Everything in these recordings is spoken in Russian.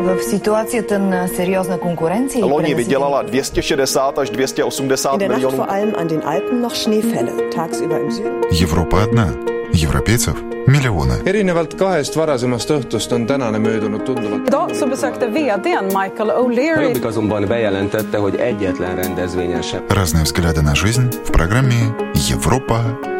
В ситуацията на сериозна конкуренция Loni vydělala 260 až 280 In der Nacht milionů. vor allem an den Alpen noch Schneefälle. Tagsüber im Süden. Европа одна. Европейцев миллионы. erinevalt kahest varasemast õhtust on tänane möödunud tunduvalt Idag så besökte vdn Michael O'Leary Jobbik azonban bejelentette, hogy egyetlen rendezvényen sem Разные взгляды на жизнь в программе «Европа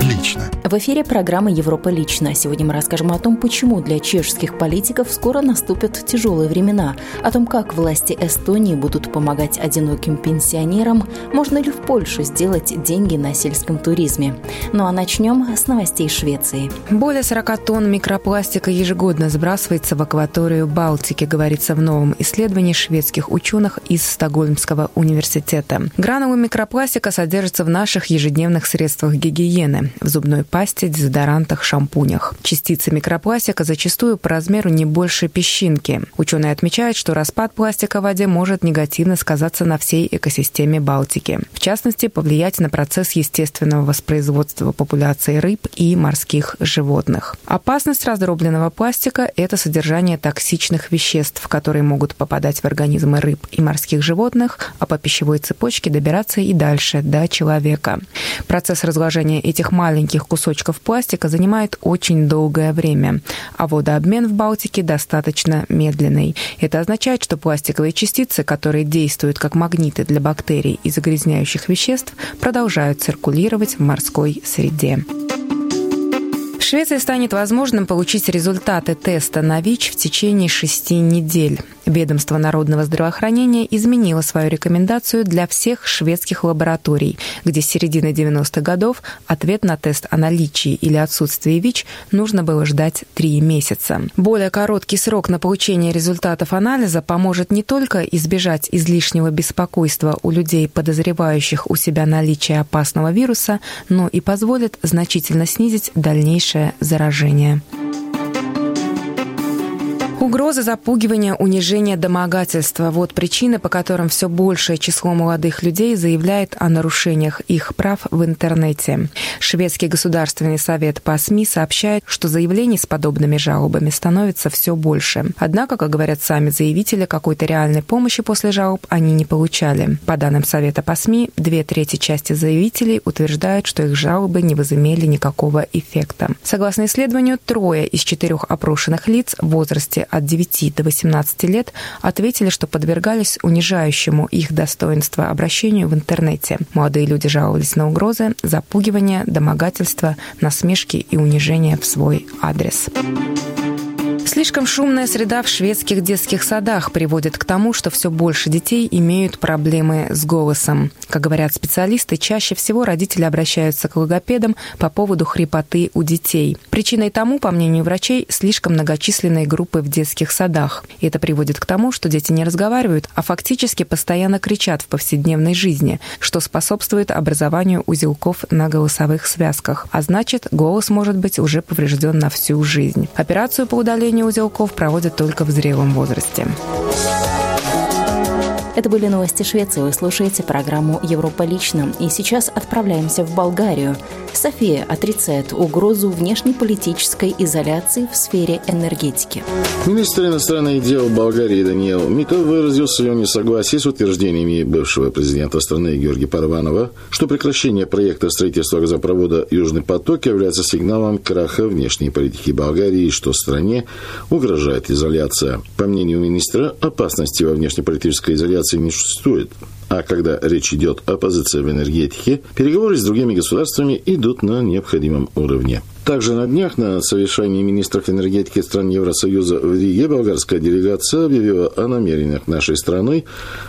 лично». В эфире программа «Европа лично». Сегодня мы расскажем о том, почему для чешских политиков скоро наступят тяжелые времена, о том, как власти Эстонии будут помогать одиноким пенсионерам, можно ли в Польше сделать деньги на сельском туризме. Ну а начнем с новостей Швеции. Более 40 тонн микропластика ежегодно сбрасывается в акваторию Балтики, говорится в новом исследовании шведских ученых из Стокгольмского университета. Гранулы микропластика содержатся в наших ежедневных средствах гигиены, в зубной пасте, дезодорантах, шампунях. Частицы микропластика зачастую по размеру не больше песчинки. Ученые отмечают, что распад пластика в воде может негативно сказаться на всей экосистеме Балтики. В частности, повлиять на процесс естественного воспроизводства популяции рыб и морских животных. Опасность раздробленного пластика – это содержание токсичных веществ, которые могут попадать в организмы рыб и морских животных, а по пищевой цепочке добираться и дальше, до человека. Процесс разложения этих маленьких кусочков пластика занимает очень долгое время, а водообмен в Балтике достаточно медленный. Это означает, что пластиковые частицы, которые действуют как магниты для бактерий и загрязняющих веществ, продолжают циркулировать в морской среде. Швеции станет возможным получить результаты теста на ВИЧ в течение шести недель. Ведомство народного здравоохранения изменило свою рекомендацию для всех шведских лабораторий, где с середины 90-х годов ответ на тест о наличии или отсутствии ВИЧ нужно было ждать три месяца. Более короткий срок на получение результатов анализа поможет не только избежать излишнего беспокойства у людей, подозревающих у себя наличие опасного вируса, но и позволит значительно снизить дальнейшее заражение. Угроза запугивания, унижения, домогательства – вот причины, по которым все большее число молодых людей заявляет о нарушениях их прав в интернете. Шведский государственный совет по СМИ сообщает, что заявлений с подобными жалобами становится все больше. Однако, как говорят сами заявители, какой-то реальной помощи после жалоб они не получали. По данным Совета по СМИ, две трети части заявителей утверждают, что их жалобы не возымели никакого эффекта. Согласно исследованию, трое из четырех опрошенных лиц в возрасте от 9 до 18 лет ответили, что подвергались унижающему их достоинство обращению в интернете. Молодые люди жаловались на угрозы, запугивание, домогательства, насмешки и унижение в свой адрес. Слишком шумная среда в шведских детских садах приводит к тому, что все больше детей имеют проблемы с голосом. Как говорят специалисты, чаще всего родители обращаются к логопедам по поводу хрипоты у детей. Причиной тому, по мнению врачей, слишком многочисленные группы в детских садах. И это приводит к тому, что дети не разговаривают, а фактически постоянно кричат в повседневной жизни, что способствует образованию узелков на голосовых связках. А значит, голос может быть уже поврежден на всю жизнь. Операцию по удалению узелков проводят только в зрелом возрасте. Это были новости Швеции. Вы слушаете программу «Европа лично». И сейчас отправляемся в Болгарию. София отрицает угрозу внешнеполитической изоляции в сфере энергетики. Министр иностранных дел Болгарии Даниэл Мика выразил свое несогласие с утверждениями бывшего президента страны Георгия Парванова, что прекращение проекта строительства газопровода «Южный поток» является сигналом краха внешней политики Болгарии что стране угрожает изоляция. По мнению министра, опасности во внешнеполитической изоляции не существует. А когда речь идет о позиции в энергетике, переговоры с другими государствами идут на необходимом уровне. Также на днях на совещании министров энергетики стран Евросоюза в Риге болгарская делегация объявила о намерениях нашей страны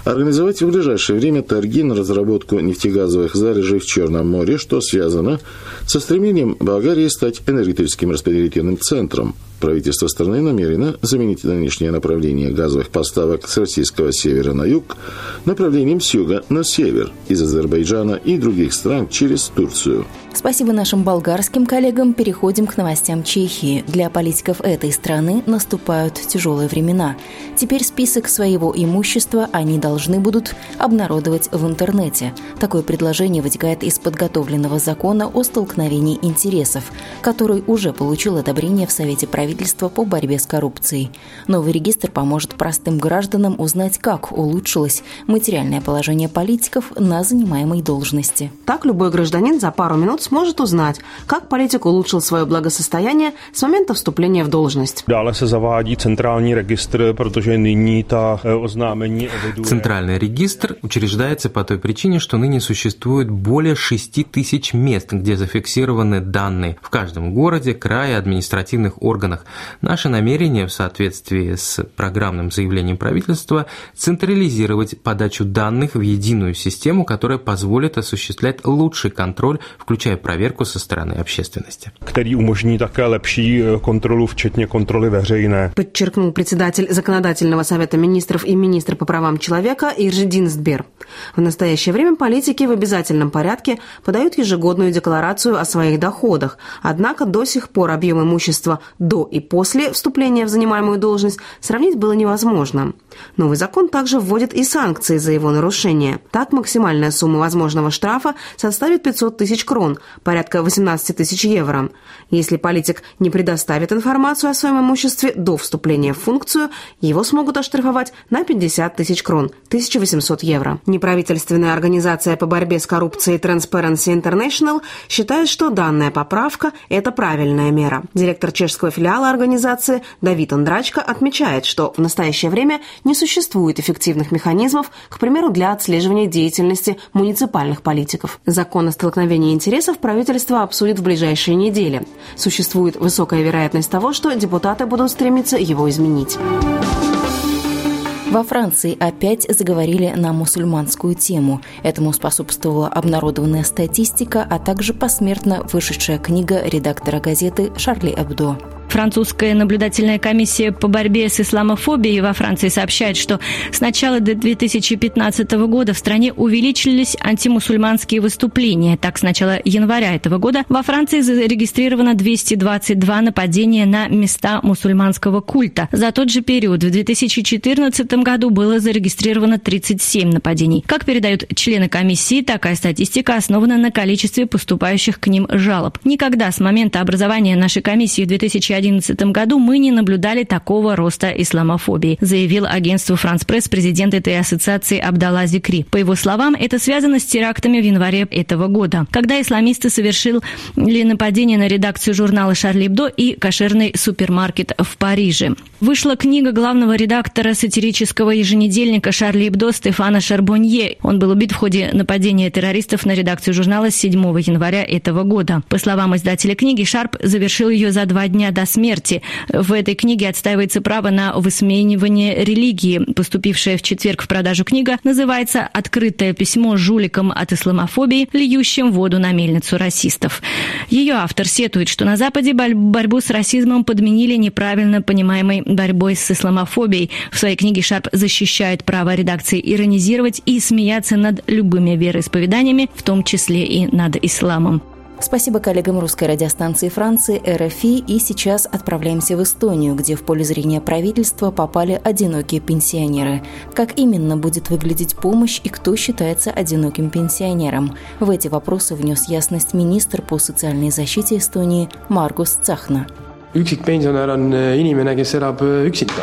организовать в ближайшее время торги на разработку нефтегазовых залежей в Черном море, что связано со стремлением Болгарии стать энергетическим распределительным центром. Правительство страны намерено заменить нынешнее направление газовых поставок с российского севера на юг направлением с юга на север из Азербайджана и других стран через Турцию. Спасибо нашим болгарским коллегам. Переходим к новостям Чехии. Для политиков этой страны наступают тяжелые времена. Теперь список своего имущества они должны будут обнародовать в интернете. Такое предложение вытекает из подготовленного закона о столкновении интересов, который уже получил одобрение в Совете правительства по борьбе с коррупцией. Новый регистр поможет простым гражданам узнать, как улучшилось материальное положение политиков на занимаемой должности. Так любой гражданин за пару минут народ сможет узнать, как политик улучшил свое благосостояние с момента вступления в должность. E, oznámení Центральный регистр учреждается по той причине, что ныне существует более 6 тысяч мест, где зафиксированы данные в каждом городе, крае, административных органах. Наше намерение в соответствии с программным заявлением правительства централизировать подачу данных в единую систему, которая позволит осуществлять лучший контроль, включая включая проверку со стороны общественности. Umožní také lepší e, kontrolu, včetně kontroly veřejné. Подчеркнул председатель Законодательного совета министров и министр по правам человека Иржидин Сдбер. В настоящее время политики в обязательном порядке подают ежегодную декларацию о своих доходах, однако до сих пор объем имущества до и после вступления в занимаемую должность сравнить было невозможно. Новый закон также вводит и санкции за его нарушение. Так, максимальная сумма возможного штрафа составит 500 тысяч крон, порядка 18 тысяч евро. Если политик не предоставит информацию о своем имуществе до вступления в функцию, его смогут оштрафовать на 50 тысяч крон, 1800 евро. Неправительственная организация по борьбе с коррупцией Transparency International считает, что данная поправка – это правильная мера. Директор чешского филиала организации Давид Андрачко отмечает, что в настоящее время не существует эффективных механизмов, к примеру, для отслеживания деятельности муниципальных политиков. Закон о столкновении интересов правительство обсудит в ближайшие недели. Существует высокая вероятность того, что депутаты будут стремиться его изменить. Во Франции опять заговорили на мусульманскую тему. Этому способствовала обнародованная статистика, а также посмертно вышедшая книга редактора газеты «Шарли Эбдо». Французская наблюдательная комиссия по борьбе с исламофобией во Франции сообщает, что с начала 2015 года в стране увеличились антимусульманские выступления. Так, с начала января этого года во Франции зарегистрировано 222 нападения на места мусульманского культа. За тот же период в 2014 году было зарегистрировано 37 нападений. Как передают члены комиссии, такая статистика основана на количестве поступающих к ним жалоб. Никогда с момента образования нашей комиссии в 2011 2011 году мы не наблюдали такого роста исламофобии, заявил агентству «Франс Пресс» президент этой ассоциации Абдалла Зикри. По его словам, это связано с терактами в январе этого года, когда исламисты совершили нападение на редакцию журнала «Шарли Бдо» и кошерный супермаркет в Париже. Вышла книга главного редактора сатирического еженедельника «Шарли Бдо» Стефана Шарбонье. Он был убит в ходе нападения террористов на редакцию журнала 7 января этого года. По словам издателя книги, Шарп завершил ее за два дня до смерти. В этой книге отстаивается право на высмеивание религии. Поступившая в четверг в продажу книга называется «Открытое письмо жуликам от исламофобии, льющим воду на мельницу расистов». Ее автор сетует, что на Западе борьбу с расизмом подменили неправильно понимаемой борьбой с исламофобией. В своей книге Шарп защищает право редакции иронизировать и смеяться над любыми вероисповеданиями, в том числе и над исламом. Спасибо коллегам русской радиостанции Франции РФИ. И сейчас отправляемся в Эстонию, где в поле зрения правительства попали одинокие пенсионеры. Как именно будет выглядеть помощь и кто считается одиноким пенсионером? В эти вопросы внес ясность министр по социальной защите Эстонии Маргус Цахна. üksikpensionär on inimene, kes elab üksinda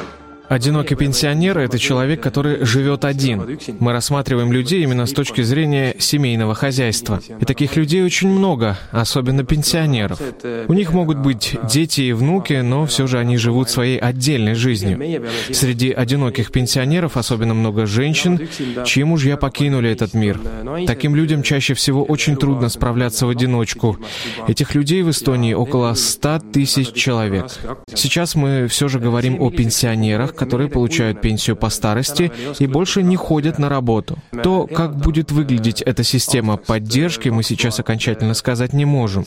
Одинокий пенсионер – это человек, который живет один. Мы рассматриваем людей именно с точки зрения семейного хозяйства. И таких людей очень много, особенно пенсионеров. У них могут быть дети и внуки, но все же они живут своей отдельной жизнью. Среди одиноких пенсионеров особенно много женщин, чьи мужья покинули этот мир. Таким людям чаще всего очень трудно справляться в одиночку. Этих людей в Эстонии около 100 тысяч человек. Сейчас мы все же говорим о пенсионерах, которые получают пенсию по старости и больше не ходят на работу. То, как будет выглядеть эта система поддержки, мы сейчас окончательно сказать не можем.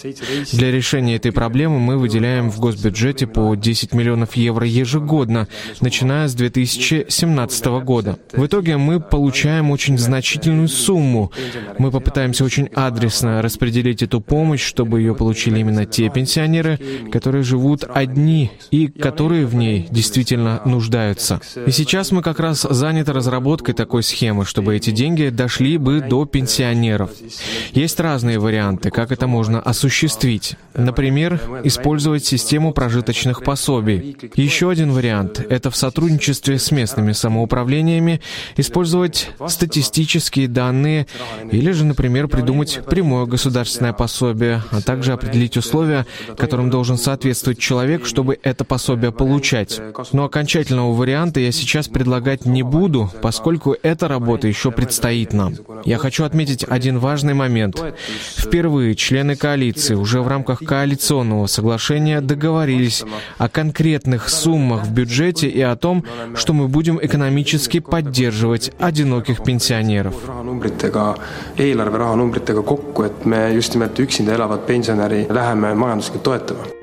Для решения этой проблемы мы выделяем в госбюджете по 10 миллионов евро ежегодно, начиная с 2017 года. В итоге мы получаем очень значительную сумму. Мы попытаемся очень адресно распределить эту помощь, чтобы ее получили именно те пенсионеры, которые живут одни и которые в ней действительно нуждаются. И сейчас мы как раз заняты разработкой такой схемы, чтобы эти деньги дошли бы до пенсионеров. Есть разные варианты, как это можно осуществить. Например, использовать систему прожиточных пособий. Еще один вариант — это в сотрудничестве с местными самоуправлениями использовать статистические данные или же, например, придумать прямое государственное пособие, а также определить условия, которым должен соответствовать человек, чтобы это пособие получать. Но окончательного варианта я сейчас предлагать не буду, поскольку эта работа еще предстоит нам. Я хочу отметить один важный момент. Впервые члены коалиции уже в рамках коалиционного соглашения договорились о конкретных суммах в бюджете и о том, что мы будем экономически поддерживать одиноких пенсионеров.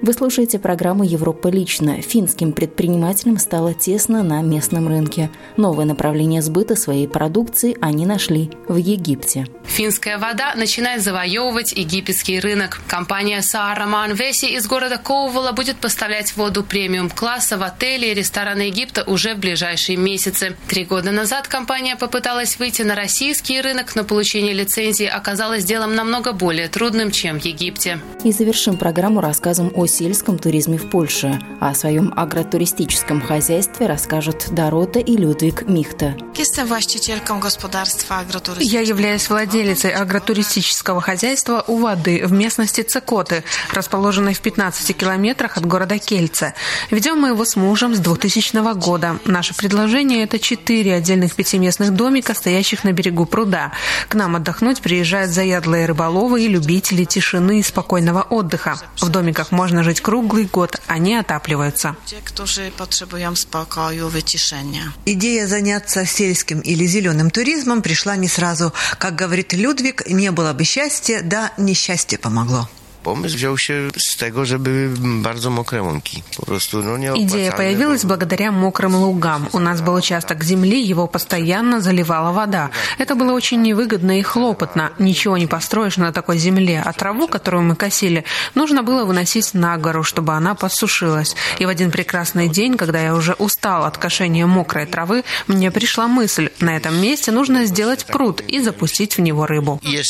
Вы слушаете программу «Европа лично». Финским предпринимателям стало тесно на местном рынке. Новое направление сбыта своей продукции они нашли в Египте. Финская вода начинает завоевывать египетский рынок. Компания Саараман Веси из города Коувала будет поставлять воду премиум-класса в отели и рестораны Египта уже в ближайшие месяцы. Три года назад компания попыталась выйти на российский рынок, но получение лицензии оказалось делом намного более трудным, чем в Египте. И завершим программу рассказом о сельском туризме в Польше. О своем агротуристическом хозяйстве расскажут Дорота и Людвиг Михта. Я являюсь владелицей агротуристического хозяйства у воды в местности Цикоты, расположенной в 15 километрах от города Кельце. Ведем мы его с мужем с 2000 года. Наше предложение – это четыре отдельных пятиместных домика, стоящих на берегу пруда. К нам отдохнуть приезжают заядлые рыболовы и любители тишины и спокойного отдыха. В домиках можно жить круглый год, они отапливаются. Идея заняться сельским или зеленым туризмом пришла не сразу. Как говорит Людвиг, не было бы счастья, да несчастье помогло. Pomysł wziął się z tego, że były bardzo mokre łąki. Po prostu, no, Идея появилась благодаря мокрым лугам. У нас был участок земли, его постоянно заливала вода. Это было очень невыгодно и хлопотно. Ничего не построишь на такой земле, а траву, которую мы косили, нужно было выносить на гору, чтобы она подсушилась. И в один прекрасный день, когда я уже устал от кошения мокрой травы, мне пришла мысль, на этом месте нужно сделать пруд и запустить в него рыбу. Nie.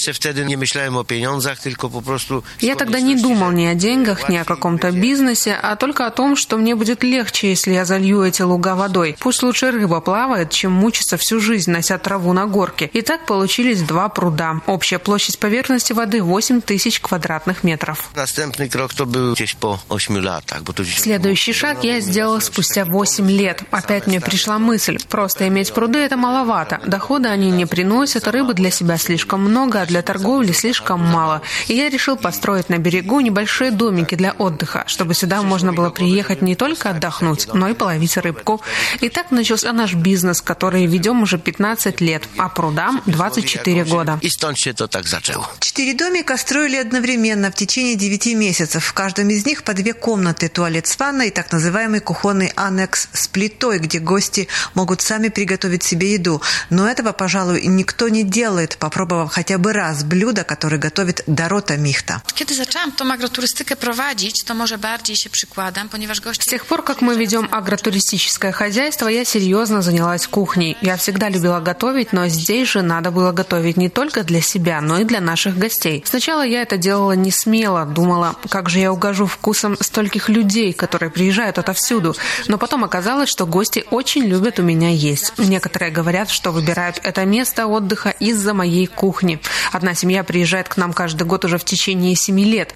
Я тогда не думал ни о деньгах, ни о каком-то бизнесе, а только о том, что мне будет легче, если я залью эти луга водой. Пусть лучше рыба плавает, чем мучиться всю жизнь, нося траву на горке. И так получились два пруда. Общая площадь поверхности воды 8 тысяч квадратных метров. Następny krok to był gdzieś po 8 latach, bo to Следующий шаг я сделал спустя 8 лет. Опять мне пришла мысль. Просто иметь пруды – это маловато. Дохода они не приносят, рыбы для себя слишком много, а для торговли слишком мало. И я решил построить на берегу небольшие домики для отдыха, чтобы сюда можно было приехать не только отдохнуть, но и половить рыбку. И так начался наш бизнес, который ведем уже 15 лет, а прудам 24 года. И to tak zaczęło. Четыре домика строили одновременно в течение девяти месяцев. В каждом из них по две комнаты, туалет с ванной и так называемый кухонный аннекс с плитой, где гости могут сами приготовить себе еду. Но этого, пожалуй, никто не делает, попробовав хотя бы раз блюдо, которое готовит Дорота Михта. Zaczęłam tą agroturystykę prowadzić, to może bardziej się przykładam, ponieważ goście... С тех пор, как мы ведем агротуристическое хозяйство, я серьезно занялась кухней. Я всегда любила готовить, но здесь же надо было готовить не только для себя, но и для наших гостей. Сначала я это делала не смело, думала, как же я угожу вкусом стольких людей, которые приезжают отовсюду. Но потом оказалось, что гости очень любят у меня есть. Некоторые говорят, что выбирают это место отдыха из-за моей кухни. Одна семья приезжает к нам каждый год уже в течение семи лет.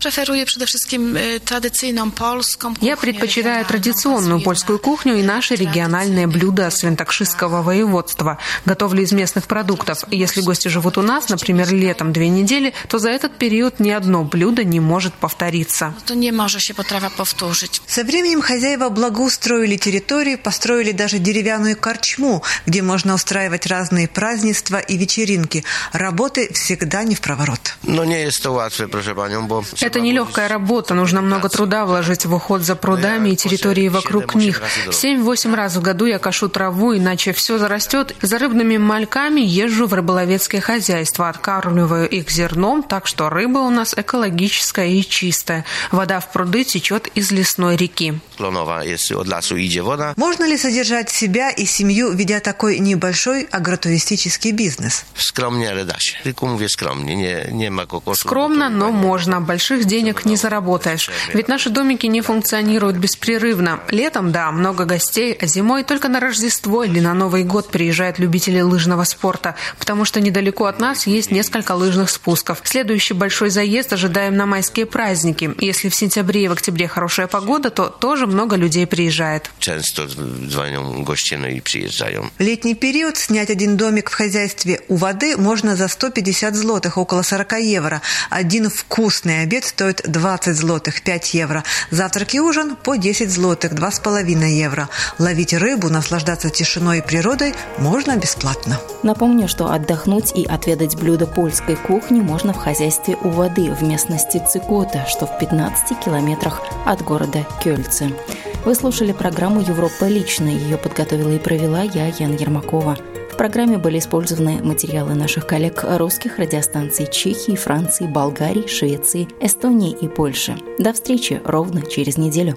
Я предпочитаю традиционную польскую кухню и наши региональные блюда свинтокшистского воеводства. Готовлю из местных продуктов. Если гости живут у нас, например, летом две недели, то за этот период ни одно блюдо не может повториться. Со временем хозяева благоустроили территорию, построили даже деревянную корчму, где можно устраивать разные празднества и вечеринки. Работы всегда не в проворот. Jest to łatwe, proszę panią, bo... Это нелегкая работа, нужно много труда вложить в уход за прудами и территорией вокруг них. Семь-восемь раз в году я кашу траву, иначе все зарастет. За рыбными мальками езжу в рыболовецкое хозяйство, откармливаю их зерном, так что рыба у нас экологическая и чистая. Вода в пруды течет из лесной реки. Можно ли содержать себя и семью, ведя такой небольшой агротуристический бизнес? Скромно, но можно. Больших денег не заработаешь. Ведь наши домики не функционируют беспрерывно. Летом, да, много гостей, а зимой только на Рождество или на Новый год приезжают любители лыжного спорта, потому что недалеко от нас есть несколько лыжных спусков. Следующий большой заезд ожидаем на майские праздники. Если в сентябре и в октябре хорошая погода, то тоже много людей приезжает. Goście, no i przyjeżdżają. В летний период снять один домик в хозяйстве у воды можно за 150 злотых, около 40 евро. Один вкусный обед стоит 20 злотых, 5 евро. Завтрак и ужин по 10 злотых, 2,5 евро. Ловить рыбу, наслаждаться тишиной и природой можно бесплатно. Напомню, что отдохнуть и отведать блюда польской кухни можно в хозяйстве у воды в местности Цикота, что в 15 километрах от города Кёльце. Вы слушали программу «Европа лично». Ее подготовила и провела я, Ян Ермакова. Программе были использованы материалы наших коллег русских радиостанций Чехии, Франции, Болгарии, Швеции, Эстонии и Польши. До встречи ровно через неделю.